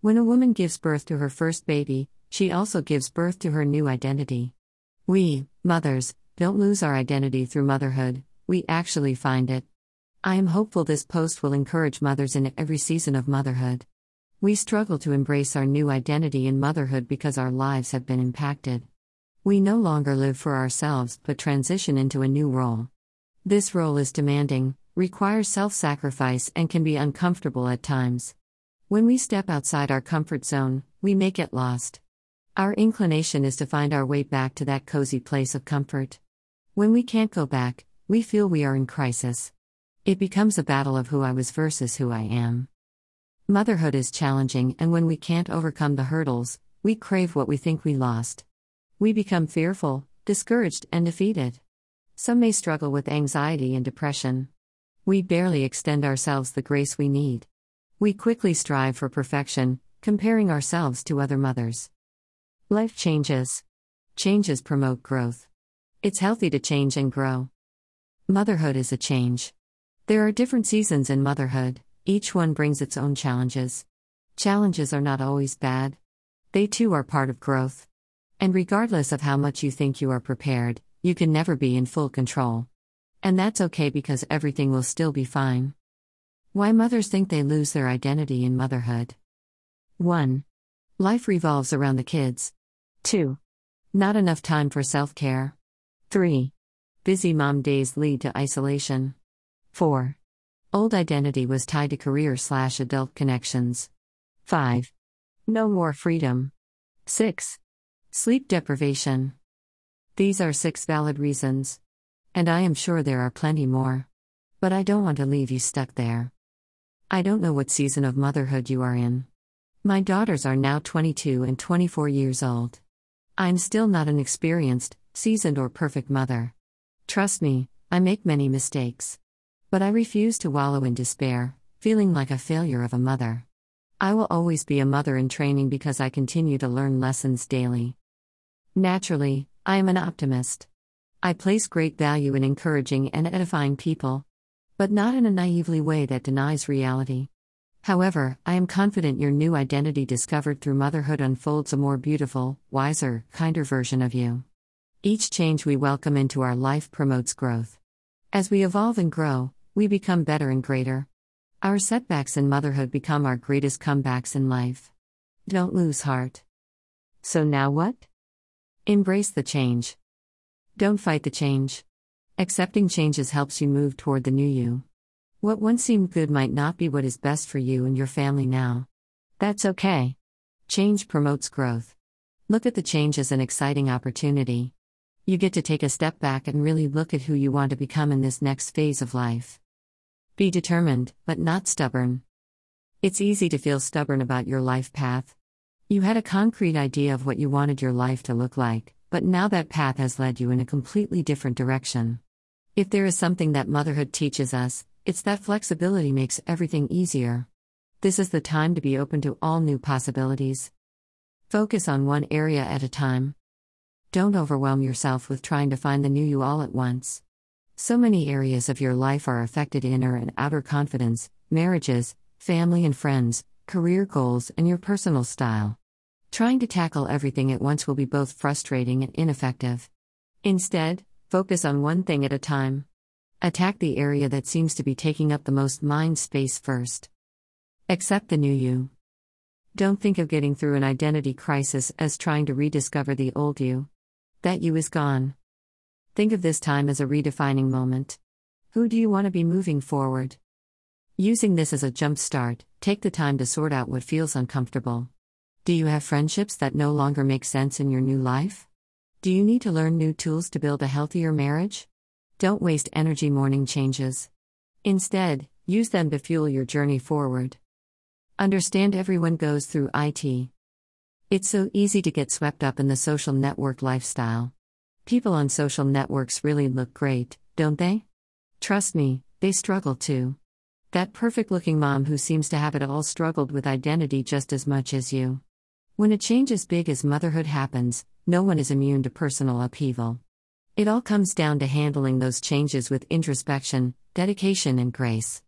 When a woman gives birth to her first baby, she also gives birth to her new identity. We, mothers, don't lose our identity through motherhood, we actually find it. I am hopeful this post will encourage mothers in every season of motherhood. We struggle to embrace our new identity in motherhood because our lives have been impacted. We no longer live for ourselves but transition into a new role. This role is demanding, requires self sacrifice, and can be uncomfortable at times. When we step outside our comfort zone, we may get lost. Our inclination is to find our way back to that cozy place of comfort. When we can't go back, we feel we are in crisis. It becomes a battle of who I was versus who I am. Motherhood is challenging, and when we can't overcome the hurdles, we crave what we think we lost. We become fearful, discouraged, and defeated. Some may struggle with anxiety and depression. We barely extend ourselves the grace we need. We quickly strive for perfection, comparing ourselves to other mothers. Life changes. Changes promote growth. It's healthy to change and grow. Motherhood is a change. There are different seasons in motherhood, each one brings its own challenges. Challenges are not always bad, they too are part of growth. And regardless of how much you think you are prepared, you can never be in full control. And that's okay because everything will still be fine. Why mothers think they lose their identity in motherhood. 1. Life revolves around the kids. 2. Not enough time for self care. 3. Busy mom days lead to isolation. 4. Old identity was tied to career slash adult connections. 5. No more freedom. 6. Sleep deprivation. These are six valid reasons. And I am sure there are plenty more. But I don't want to leave you stuck there. I don't know what season of motherhood you are in. My daughters are now 22 and 24 years old. I'm still not an experienced, seasoned, or perfect mother. Trust me, I make many mistakes. But I refuse to wallow in despair, feeling like a failure of a mother. I will always be a mother in training because I continue to learn lessons daily. Naturally, I am an optimist. I place great value in encouraging and edifying people, but not in a naively way that denies reality. However, I am confident your new identity discovered through motherhood unfolds a more beautiful, wiser, kinder version of you. Each change we welcome into our life promotes growth. As we evolve and grow, we become better and greater. Our setbacks in motherhood become our greatest comebacks in life. Don't lose heart. So now what? Embrace the change. Don't fight the change. Accepting changes helps you move toward the new you. What once seemed good might not be what is best for you and your family now. That's okay. Change promotes growth. Look at the change as an exciting opportunity. You get to take a step back and really look at who you want to become in this next phase of life. Be determined, but not stubborn. It's easy to feel stubborn about your life path. You had a concrete idea of what you wanted your life to look like, but now that path has led you in a completely different direction. If there is something that motherhood teaches us, it's that flexibility makes everything easier. This is the time to be open to all new possibilities. Focus on one area at a time. Don't overwhelm yourself with trying to find the new you all at once. So many areas of your life are affected inner and outer confidence, marriages, family and friends, career goals, and your personal style. Trying to tackle everything at once will be both frustrating and ineffective. Instead, Focus on one thing at a time. Attack the area that seems to be taking up the most mind space first. Accept the new you. Don't think of getting through an identity crisis as trying to rediscover the old you. That you is gone. Think of this time as a redefining moment. Who do you want to be moving forward? Using this as a jump start, take the time to sort out what feels uncomfortable. Do you have friendships that no longer make sense in your new life? Do you need to learn new tools to build a healthier marriage? Don't waste energy mourning changes. Instead, use them to fuel your journey forward. Understand everyone goes through IT. It's so easy to get swept up in the social network lifestyle. People on social networks really look great, don't they? Trust me, they struggle too. That perfect looking mom who seems to have it all struggled with identity just as much as you. When a change as big as motherhood happens, no one is immune to personal upheaval. It all comes down to handling those changes with introspection, dedication, and grace.